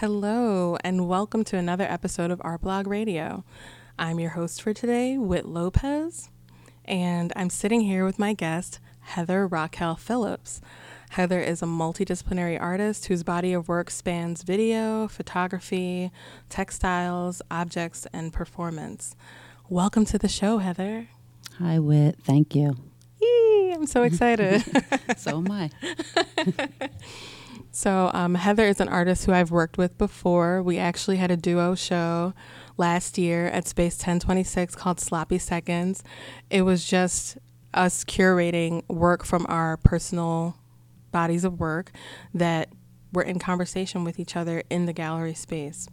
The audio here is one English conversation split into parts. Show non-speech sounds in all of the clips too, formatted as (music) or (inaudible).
Hello, and welcome to another episode of Artblog Radio. I'm your host for today, Wit López, and I'm sitting here with my guest, Heather Raquel Phillips. Heather is a multidisciplinary artist whose body of work spans video, photography, textiles, objects, and performance. Welcome to the show, Heather. Hi, Wit. Thank you. Yee, I'm so (laughs) excited. so am I. (laughs) So, um, Heather is an artist who I've worked with before. We actually had a duo show last year at Space 1026 called Sloppy Seconds. It was just us curating work from our personal bodies of work that were in conversation with each other in the gallery space.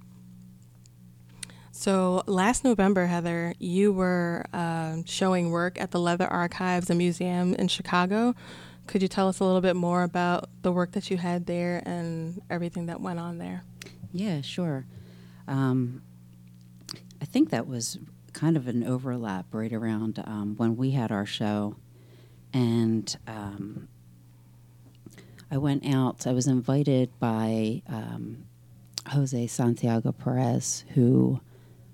So, last November, Heather, you were uh, showing work at the Leather Archives and Museum in Chicago could you tell us a little bit more about the work that you had there and everything that went on there? Yeah, sure. Um, I think that was kind of an overlap right around um, when we had our show. And um, I went out, I was invited by um, Jose Santiago Perez, who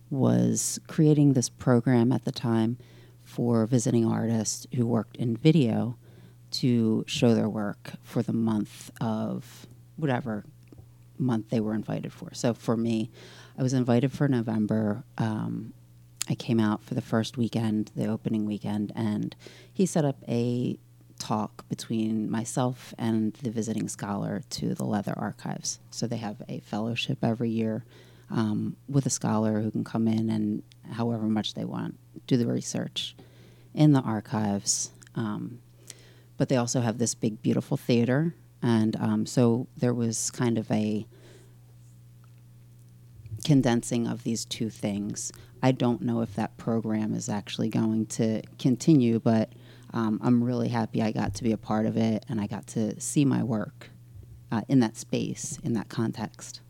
was creating this program at the time for visiting artists who worked in video to show their work for the month of whatever month they were invited for. So for me, I was invited for November. Um, I came out for the first weekend, the opening weekend, and he set up a talk between myself and the visiting scholar to the Leather Archives. So they have a fellowship every year um, with a scholar who can come in and, however much they want, do the research in the archives. Um, but they also have this big, beautiful theater. And um, so there was kind of a condensing of these two things. I don't know if that program is actually going to continue, but um, I'm really happy I got to be a part of it and I got to see my work uh, in that space, in that context.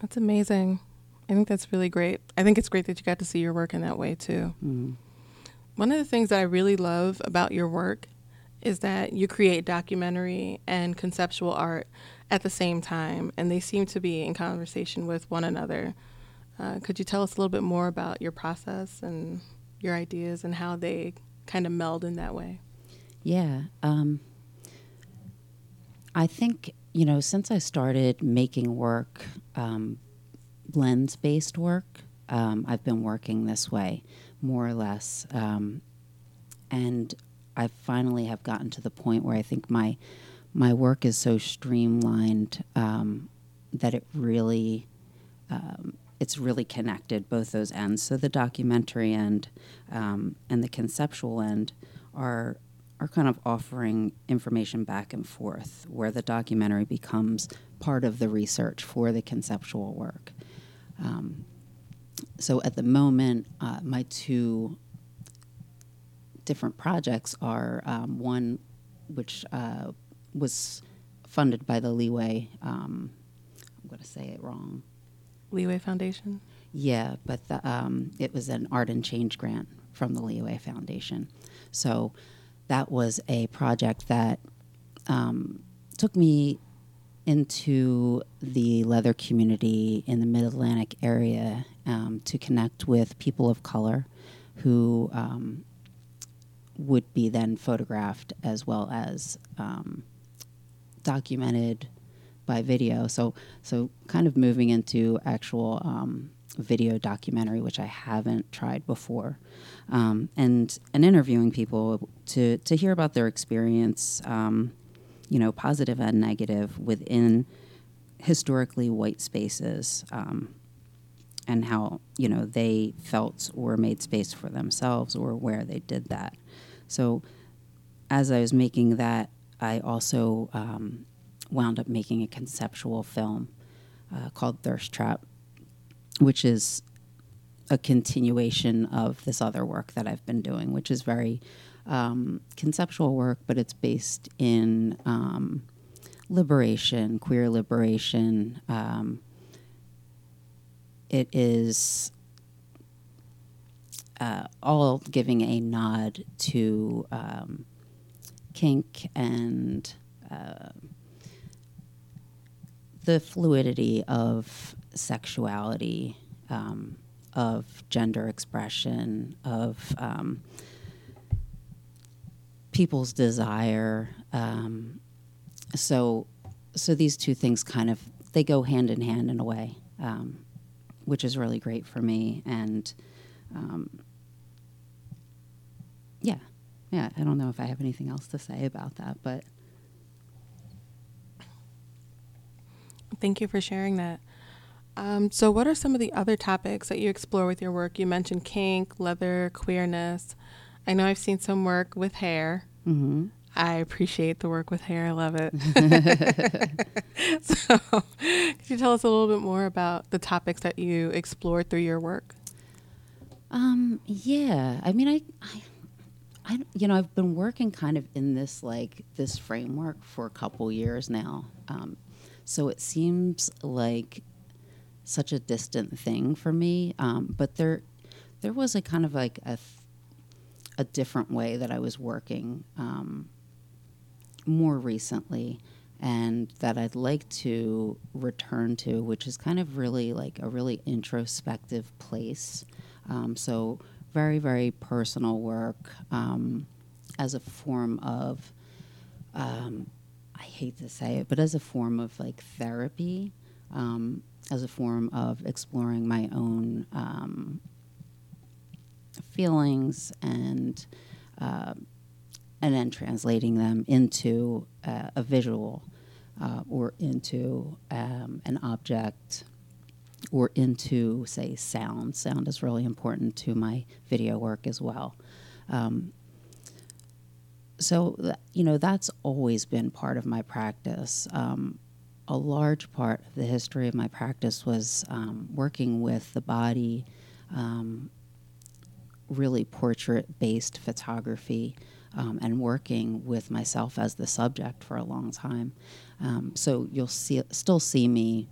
That's amazing. I think that's really great. I think it's great that you got to see your work in that way too. Mm. One of the things that I really love about your work is that you create documentary and conceptual art at the same time, and they seem to be in conversation with one another. Uh, could you tell us a little bit more about your process and your ideas and how they kind of meld in that way? Yeah. Um, I think, you know, since I started making work, um, lens based work, um, I've been working this way more or less. Um, and I finally have gotten to the point where I think my my work is so streamlined um, that it really um, it's really connected both those ends. So the documentary end um, and the conceptual end are are kind of offering information back and forth, where the documentary becomes part of the research for the conceptual work. Um, so at the moment, uh, my two different projects are um, one which uh, was funded by the Leeway. Um, I'm going to say it wrong. Leeway Foundation. Yeah, but the, um, it was an art and change grant from the Leeway Foundation. So that was a project that um, took me into the leather community in the Mid Atlantic area um, to connect with people of color who um, would be then photographed as well as um, documented by video. So, so kind of moving into actual um, video documentary, which I haven't tried before, um, and and interviewing people to to hear about their experience, um, you know, positive and negative within historically white spaces. Um, and how you know they felt or made space for themselves or where they did that so as I was making that, I also um, wound up making a conceptual film uh, called Thirst Trap, which is a continuation of this other work that I've been doing, which is very um, conceptual work, but it's based in um, liberation, queer liberation. Um, it is uh, all giving a nod to um, kink and uh, the fluidity of sexuality, um, of gender expression, of um, people's desire. Um, so, so these two things kind of they go hand in hand in a way, um, which is really great for me. And um, yeah, yeah. I don't know if I have anything else to say about that, but Thank you for sharing that. Um, so, what are some of the other topics that you explore with your work? You mentioned kink, leather, queerness. I know I've seen some work with hair. mm-hmm. I appreciate the work with hair. I love it. (laughs) (laughs) so, could you tell us a little bit more about the topics that you explore through your work? Um, yeah. I mean, I, I, I, you know, I've been working kind of in this like this framework for a couple years now. Um, so it seems like such a distant thing for me. Um, but there, there was a kind of like a, a different way that I was working um, more recently, and that I'd like to return to, which is kind of really like a really introspective place. Um, so very, very personal work um, as a form of um, I hate to say it, but as a form of like therapy, um, as a form of exploring my own feelings and uh, and then translating them into uh, a visual uh, or into um, an object or into say sound. Sound is really important to my video work as well. Um, so you know that's always been part of my practice. Um, a large part of the history of my practice was um, working with the body, um, really portrait-based photography, um, and working with myself as the subject for a long time. Um, so you'll see, still see me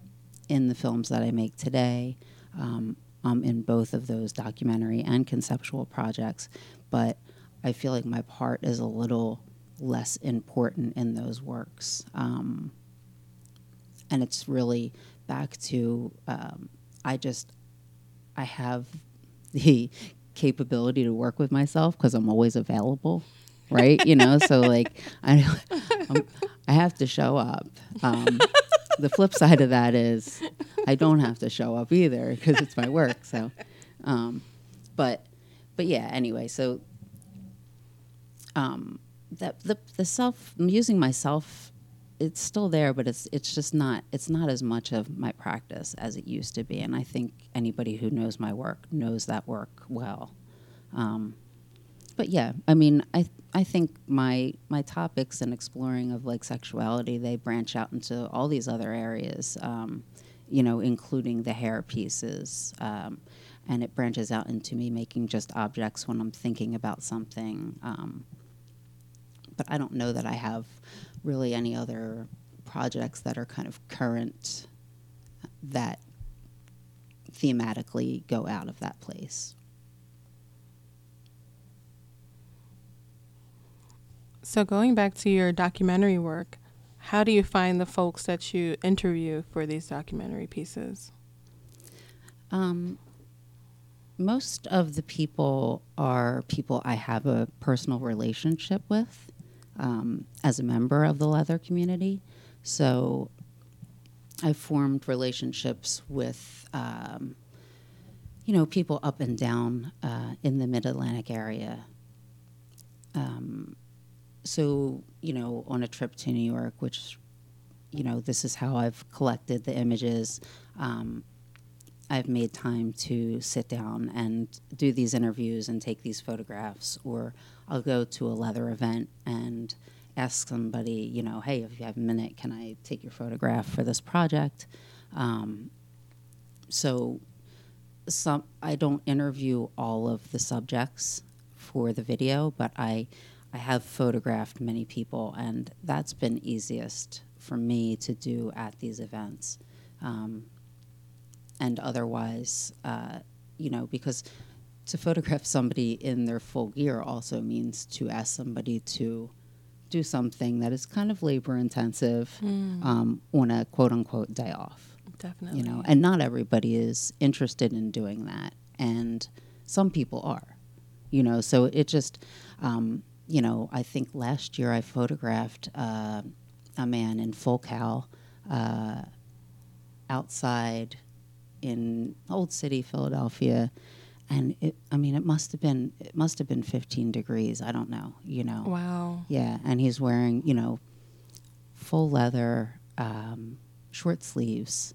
in the films that I make today. Um, I'm in both of those documentary and conceptual projects, but I feel like my part is a little less important in those works. Um, and it's really back to um, I just I have (laughs) the capability to work with myself because I'm always available, right? you know, so like (laughs) I I'm, i have to show up. Um, the flip side of that is I don't have to show up either because it's my work. So, um, but but yeah. Anyway, so um, that the the self I'm using myself it's still there but it's it's just not it's not as much of my practice as it used to be and I think anybody who knows my work knows that work well. Um, but yeah I mean I I think my my topics and exploring of like sexuality they branch out into all these other areas um, you know including the hair pieces um, and it branches out into me making just objects when I'm thinking about something um, but I don't know that I have really any other projects that are kind of current that thematically go out of that place. So, going back to your documentary work, how do you find the folks that you interview for these documentary pieces? Um, most of the people are people I have a personal relationship with um, as a member of the leather community. So I formed relationships with, um, you know, people up and down uh, in the Mid Atlantic area. Um, so you know, on a trip to New York, which, you know, this is how I've collected the images. Um, I've made time to sit down and do these interviews and take these photographs, or I'll go to a leather event and ask somebody, you know, hey, if you have a minute, can I take your photograph for this project? Um, so some I don't interview all of the subjects for the video, but I I have photographed many people, and that's been easiest for me to do at these events. Um, and otherwise, uh, you know, because to photograph somebody in their full gear also means to ask somebody to do something that is kind of labor intensive um, on a quote unquote day off. Definitely. You know, and not everybody is interested in doing that, and some people are. You know, so it just, um, you know, I think last year I photographed uh, a man in full cow uh, outside in Old City, Philadelphia, and it. I mean, it must have been it must have been 15 degrees. I don't know. You know. Wow. Yeah, and he's wearing you know full leather, um, short sleeves.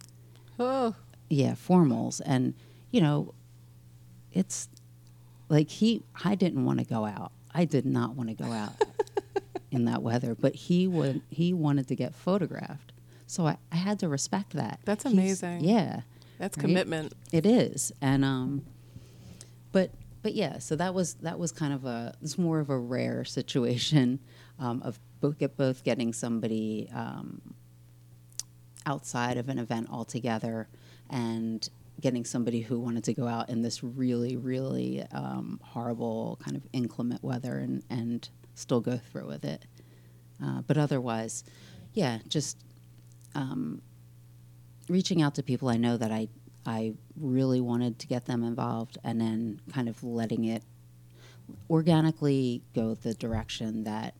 Oh, Yeah, formals, and you know, it's like he. I didn't want to go out. I did not want to go out (laughs) in that weather, but he would. He wanted to get photographed, so I, I had to respect that. That's He's- amazing. Yeah, that's Right? commitment. it is, and um, but but yeah, so that was that was kind of a it's more of a rare situation um, of both get both getting somebody um, outside of an event altogether and getting somebody who wanted to go out in this really really um, horrible kind of inclement weather and and still go through with it. Uh, but otherwise, yeah, just um, reaching out to people I know that I I really wanted to get them involved, and then kind of letting it organically go the direction that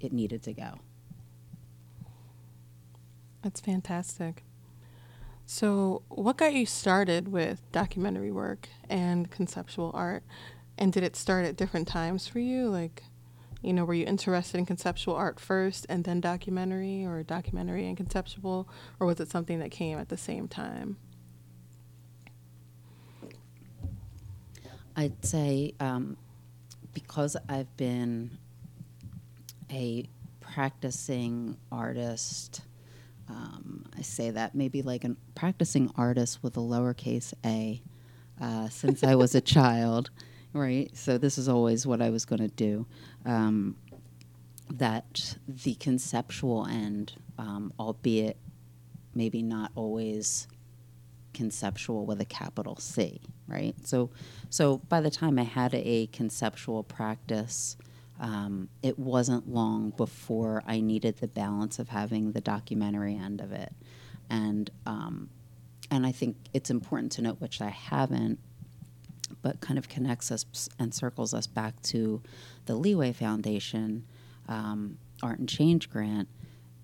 it needed to go. That's fantastic. So, what got you started with documentary work and conceptual art? And did it start at different times for you? Like, you know, were you interested in conceptual art first and then documentary, or documentary and conceptual, or was it something that came at the same time? I'd say um, because I've been a practicing artist, um, I say that maybe like a practicing artist with a lowercase a uh, since I was a (laughs) child, right? So this is always what I was going to do. Um, that the conceptual end, um, albeit maybe not always conceptual with a capital C, right? So, so by the time I had a conceptual practice, um, it wasn't long before I needed the balance of having the documentary end of it, and um, and I think it's important to note, which I haven't, but kind of connects us and circles us back to the Leeway Foundation um, Art and Change grant,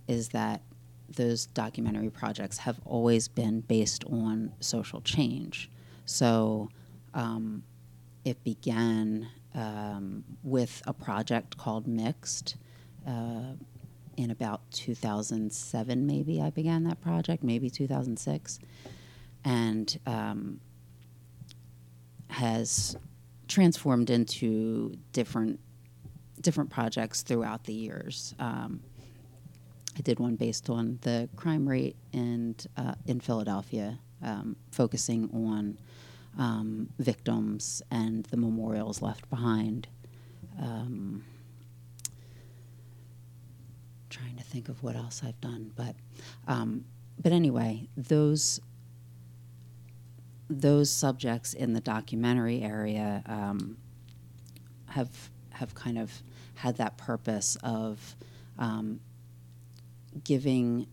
is that those documentary projects have always been based on social change. So um, it began um, with a project called Mixed. Uh, in about 2007, maybe I began that project, maybe 2006, and um, has transformed into different different projects throughout the years. Um, I did one based on the crime rate in uh, in Philadelphia, um, focusing on um, victims and the memorials left behind. Um, trying to think of what else I've done, but um, but anyway, those those subjects in the documentary area um, have have kind of had that purpose of um, giving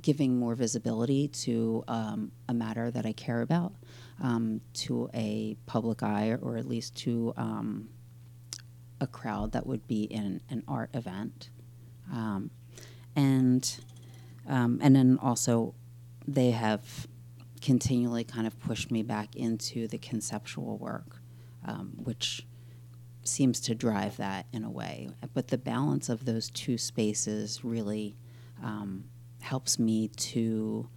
giving more visibility to um, a matter that I care about um, to a public eye or at least to um, a crowd that would be in an art event um, and um, and then also they have continually kind of pushed me back into the conceptual work um, which seems to drive that in a way. But the balance of those two spaces really um, helps me to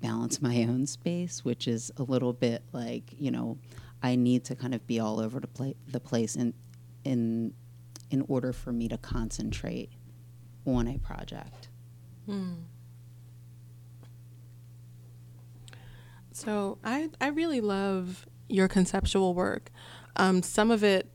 balance my (laughs) own space, which is a little bit like you know I need to kind of be all over the, pla- the place in in in order for me to concentrate on a project. So I I really love your conceptual work. Um, some of it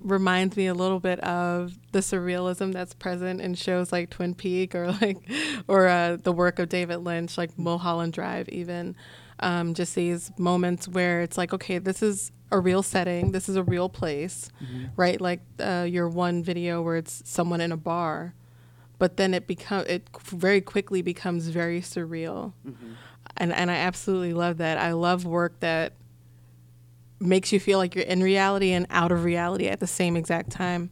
reminds me a little bit of the surrealism that's present in shows like Twin Peak or like or uh, the work of David Lynch, like Mulholland Drive, even. Um, just these moments where it's like, okay, this is a real setting. This is a real place, Mm-hmm. right? Like uh, your one video where it's someone in a bar, but then it become it very quickly becomes very surreal, Mm-hmm. and and I absolutely love that. I love work that makes you feel like you're in reality and out of reality at the same exact time.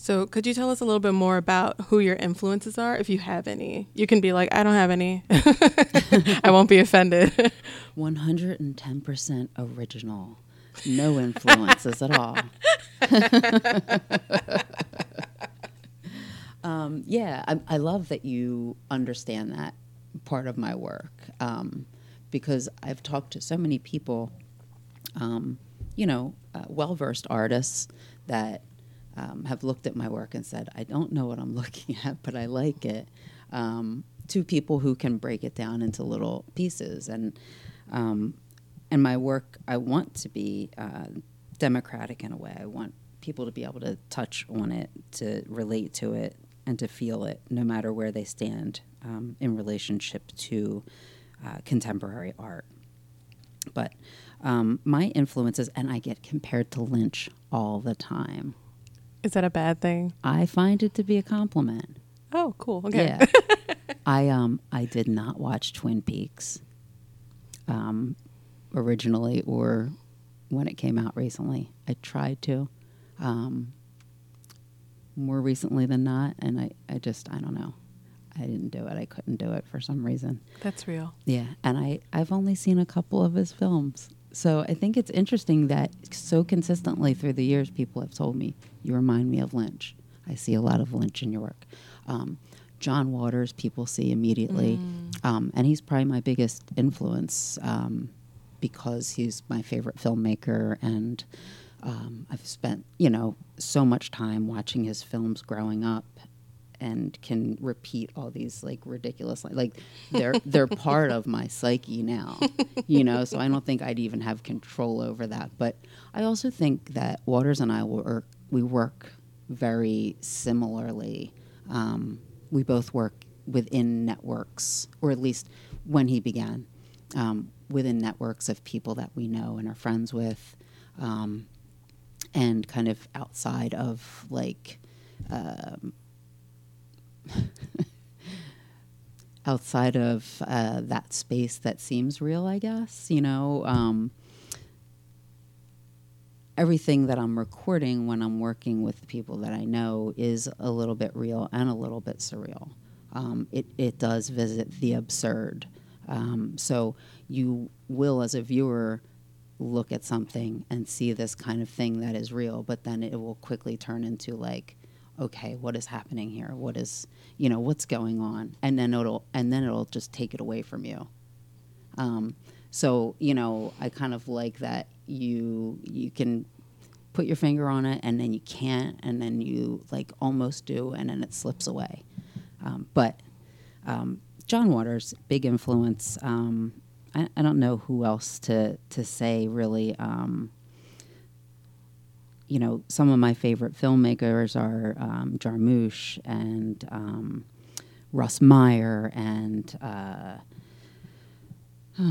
So, could you tell us a little bit more about who your influences are, if you have any? You can be like, I don't have any. (laughs) I won't be offended. (laughs) 110% original. No influences at all. (laughs) um, yeah, I, I love that you understand that part of my work um, because I've talked to so many people, um, you know, uh, well versed artists that um, have looked at my work and said, I don't know what I'm (laughs) looking at, but I like it. Um, to people who can break it down into little pieces. And um, and my work, I want to be uh, democratic in a way. I want people to be able to touch on it, to relate to it, and to feel it, no matter where they stand um, in relationship to uh, contemporary art. But um, my influences, and I get compared to Lynch all the time. Is that a bad thing? I find it to be a compliment. Oh, cool. Okay. Yeah. (laughs) I um I did not watch Twin Peaks um originally or when it came out recently. I tried to. Um more recently than not and I, I just I don't know. I didn't do it. I couldn't do it for some reason. That's real. Yeah, and I I've only seen a couple of his films. So I think it's interesting that so consistently through the years people have told me you remind me of Lynch. I see a lot of Lynch in your work. Um, John Waters, people see immediately, um, and he's probably my biggest influence um, because he's my favorite filmmaker, and um, I've spent you know so much time watching his films growing up, and can repeat all these like ridiculous li- like they're they're part of my psyche now you know? So i don't think i'd even have control over that. But i also think that waters and i work we work very similarly. Um, we both work within networks or at least when he began um, within networks of people that we know and are friends with um, and kind of outside of like um, (laughs) outside of uh, that space that seems real, I guess. You know, um, everything that I'm recording when I'm working with the people that I know is a little bit real and a little bit surreal. Um, it, it does visit the absurd. Um, so you will, as a viewer, look at something and see this kind of thing that is real, but then it will quickly turn into like, okay, what is happening here? What is, you know, what's going on? And then it'll, and then it'll just take it away from you. Um, so you know, I kind of like that you you can put your finger on it and then you can't, and then you like almost do, and then it slips away. Um, but um, John Waters, big influence. Um, I, I don't know who else to to say really. Um, you know, some of my favorite filmmakers are um, Jarmusch and um, Russ Meyer and uh, (sighs)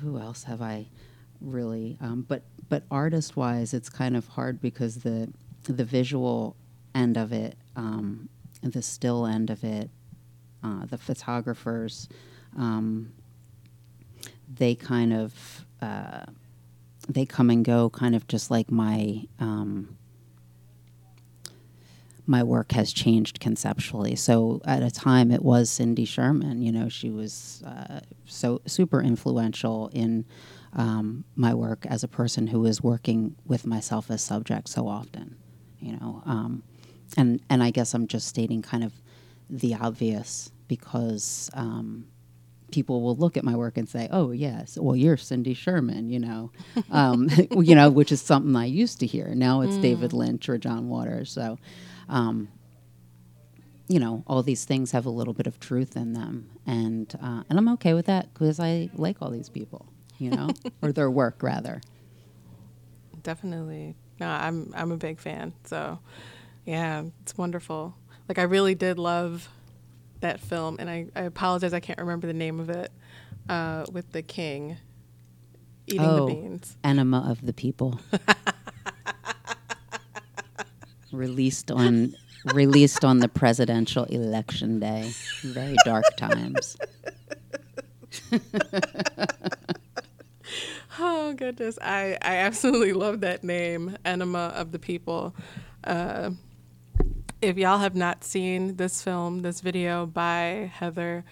who else have I really? Um, but but artist wise, it's kind of hard because the the visual end of it, um, the still end of it, uh, the photographers, um, they kind of uh, they come and go, kind of just like my um, my work has changed conceptually. So at a time, it was Cindy Sherman. You know, she was uh, so super influential in um, my work as a person who is working with myself as subject so often. You know, um, and and I guess I'm just stating kind of the obvious because um, people will look at my work and say, "Oh, yes, well, you're Cindy Sherman," you know, um, (laughs) you know, which is something I used to hear. Now it's David Lynch or John Waters. So, um, you know, all these things have a little bit of truth in them, and uh, and I'm okay with that because I like all these people, you know, (laughs) or their work rather. Definitely. No, I'm I'm a big fan. So, yeah, it's wonderful. Like I really did love that film, and I, I apologize I can't remember the name of it. Uh, with the king. eating oh, the beans. Enema of the People. (laughs) released on released on the presidential election day. Very dark times. (laughs) oh goodness, I I absolutely love that name, Enema of the People. Uh, if y'all have not seen this film, this video by Heather,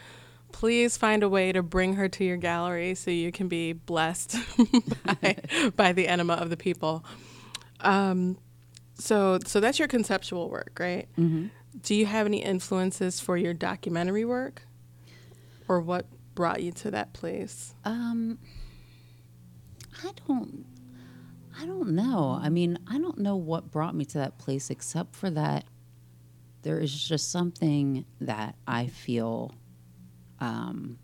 please find a way to bring her to your gallery so you can be blessed (laughs) by, by the enema of the people. Um, so, so that's your conceptual work, right? Mm-hmm. Do you have any influences for your documentary work, or what brought you to that place? Um, I don't. I don't know. I mean, I don't know what brought me to that place, except for that there is just something that I feel um,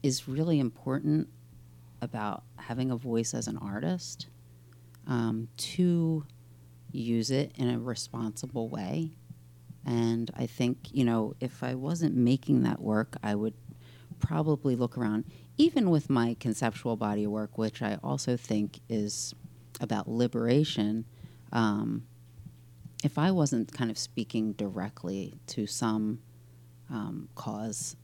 is really important about having a voice as an artist um, to use it in a responsible way. And I think, you know, if I wasn't making that work, I would probably look around, even with my conceptual body of work, which I also think is about liberation. Um, if I wasn't kind of speaking directly to some um, cause,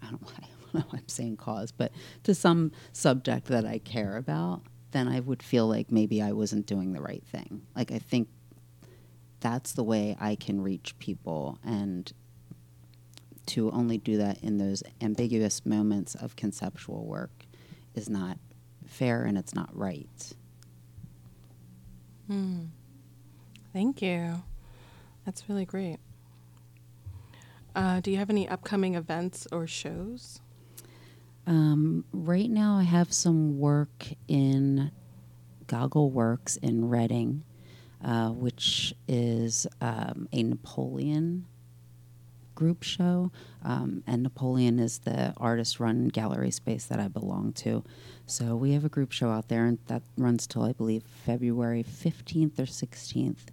I don't, I (laughs) don't know why I'm saying cause, but to some subject that I care about, then I would feel like maybe I wasn't doing the right thing. Like, I think that's the way I can reach people. And to only do that in those ambiguous moments of conceptual work is not fair and it's not right. Hmm. Thank you. That's really great. Uh, do you have any upcoming events or shows? Um, right now, I have some work in GoggleWorks in Reading, uh, which is um, a Napoleon group show. Um, and Napoleon is the artist run gallery space that I belong to. So we have a group show out there, and that runs till I believe February 15th or 16th.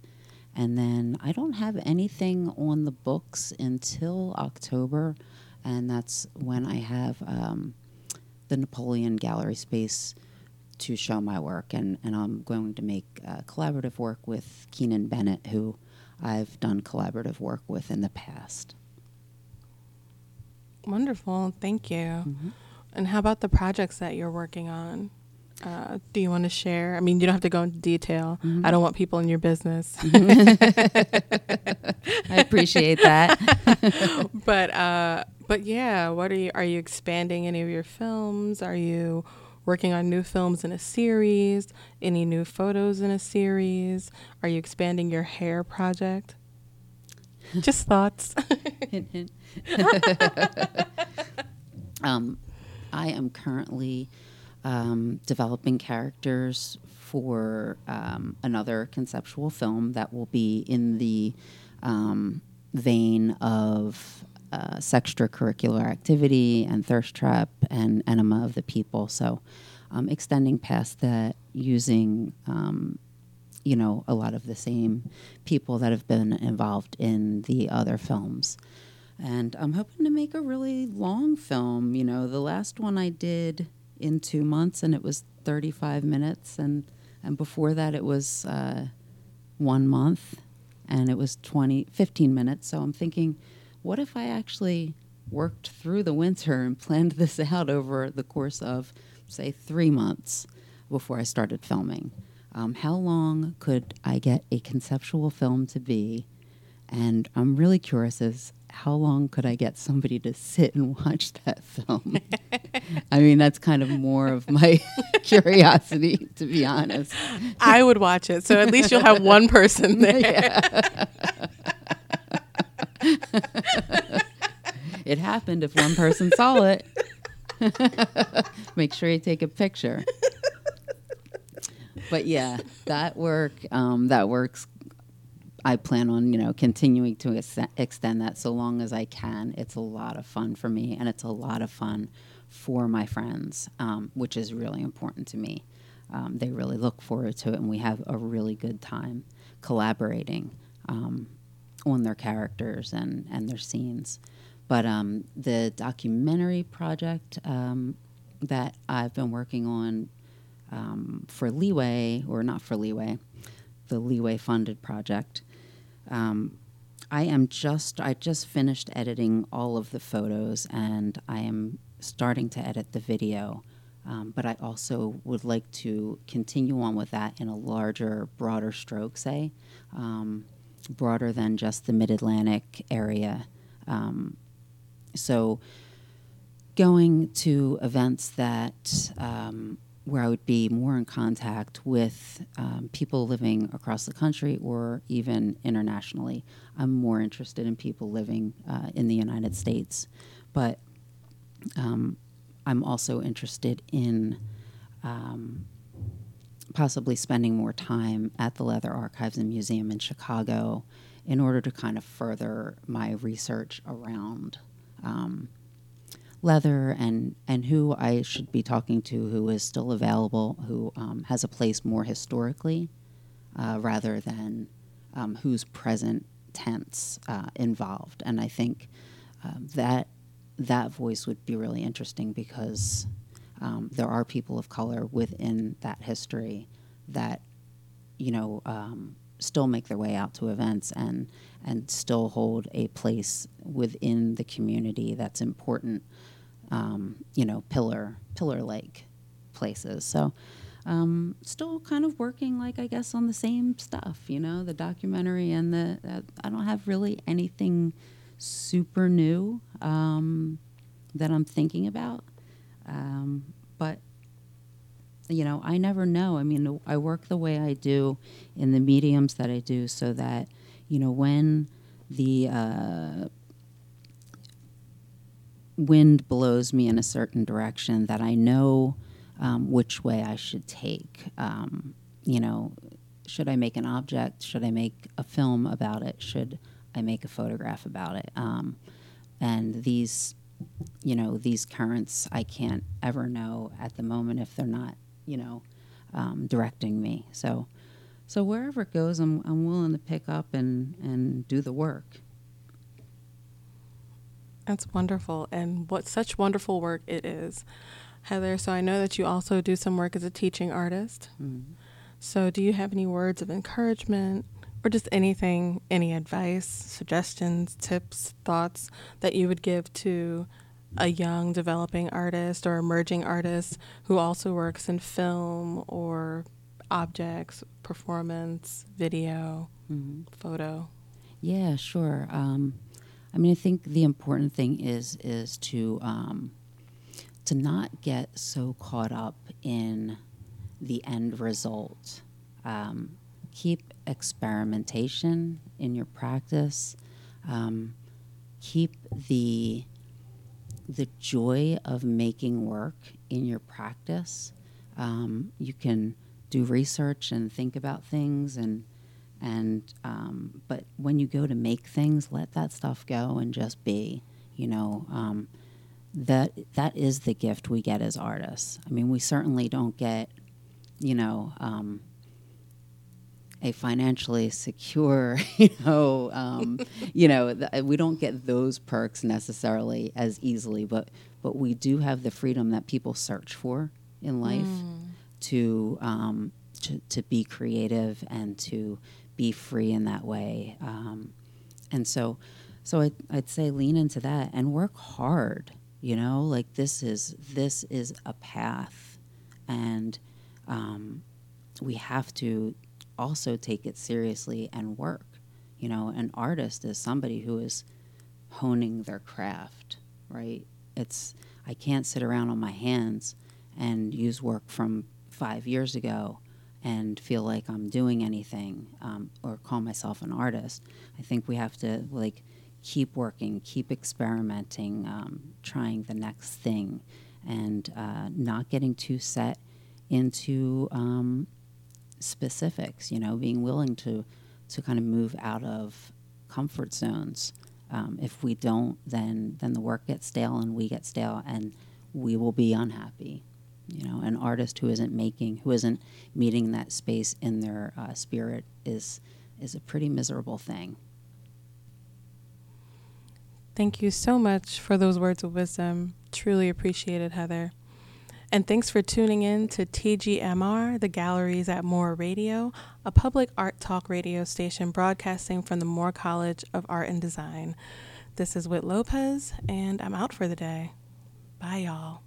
And then I don't have anything on the books until October, and that's when I have um, the Napoleon Gallery space to show my work. And, and I'm going to make uh, collaborative work with Keenan Bennett, who I've done collaborative work with in the past. Wonderful. Thank you. Mm-hmm. And how about the projects that you're working on? Uh, do you want to share? I mean, you don't have to go into detail. Mm-hmm. I don't want people in your business. (laughs) I appreciate that. (laughs) but uh, but yeah, what are you? Are you expanding any of your films? Are you working on new films in a series? Any new photos in a series? Are you expanding your hair project? Just thoughts. hint, (laughs) hint. um, I am currently um, developing characters for um, another conceptual film that will be in the um, vein of uh, extracurricular activity and thirst trap and enema of the people. So, um, extending past that, using um, you know a lot of the same people that have been involved in the other films. And I'm hoping to make a really long film. You know, the last one I did in two months, and it was 35 minutes, and and before that it was uh, one month, and it was 20 15 minutes. So I'm thinking, what if I actually worked through the winter and (laughs) planned this out over the course of say three months before I started filming? Um, how long could I get a conceptual film to be? And I'm really curious as how long could I get somebody to sit and (laughs) watch that film? I mean, that's kind of more of my (laughs) curiosity, to be honest. I would watch it, so at least you'll have one person (laughs) there. Yeah. it happened if one person saw it. Make sure you take a picture. But yeah, that work, um, that works I plan on, you know, continuing to ex- extend that so long as I can. It's a lot of fun for me, and it's a lot of fun for my friends, um, which is really important to me. Um, they really look forward to it, and we have a really good time collaborating um, on their characters and, and their scenes. But um, the documentary project um, that I've been working on um, for Leeway, or not for Leeway, the Leeway funded project. Um, I am just, I just finished editing all of the photos and I am starting to edit the video. Um, but I also would like to continue on with that in a larger, broader stroke, say, um, broader than just the Mid Atlantic area. Um, so, going to events that um, where I would be more in contact with um, people living across the country or even internationally. I'm more interested in people living uh, in the United States, but um, I'm also interested in um, possibly spending more time at the Leather Archives and Museum in Chicago in order to kind of further my research around um, leather and and who I should be talking to who is still available, who um, has a place more historically, uh, rather than um, who's present tense uh, involved. And I think uh, that that voice would be really interesting because um, there are people of color within that history that you know um, still make their way out to events and and still hold a place within the community that's important um, you know, pillar pillar like places. So um, still kind of working like I guess on the same stuff, you know, the documentary and the uh, I don't have really anything super new um, that I'm thinking about, um, but you know, I never know. I mean, I work the way I do in the mediums that I do, so that you know when the uh, wind blows me in a certain direction that I know um, which way I should take. Um, you know, should I make an object? Should I make a film about it? Should I make a photograph about it? Um, and these, you know, these currents, I can't ever know at the moment if they're not, you know, um, directing me. So, so wherever it goes, I'm, I'm willing to pick up and, and do the work. That's wonderful. And what such wonderful work it is. Heather, so I know that you also do some work as a teaching artist. Mm-hmm. So, do you have any words of encouragement or just anything, any advice, suggestions, tips, thoughts that you would give to a young developing artist or emerging artist who also works in film or objects, performance, video, mm-hmm. photo? Yeah, sure. Um, I mean, I think the important thing is is to um, to not get so caught up in the end result. Um, keep experimentation in your practice. Um, keep the the joy of making work in your practice. Um, you can do research and think about things and and um, but when you go to make things, let that stuff go and just be. You know, um, that that is the gift we get as artists. I mean, we certainly don't get, you know. Um, a financially secure, (laughs) you know, um, you know, the, we don't get those perks necessarily as easily, but but we do have the freedom that people search for in life mm. to, um, to to be creative and to be free in that way. Um, and so, so I'd, I'd say lean into that and work hard. You know, like this is this is a path, and um, we have to also take it seriously and work. You know, an artist is somebody who is honing their craft, right? It's I can't sit around on my hands and use work from five years ago and feel like I'm doing anything um, or call myself an artist. I think we have to like keep working, keep experimenting, um, trying the next thing, and uh, not getting too set into um, specifics. You know, being willing to to kind of move out of comfort zones. Um, if we don't, then then the work gets stale and we get stale, and we will be unhappy you know an artist who isn't making who isn't meeting that space in their uh, spirit is is a pretty miserable thing thank you so much for those words of wisdom truly appreciate it heather And thanks for tuning in to TGMR, the galleries at Moore Radio, a public art talk radio station broadcasting from the Moore College of Art and Design. This is Wit López, and I'm out for the day. Bye, y'all.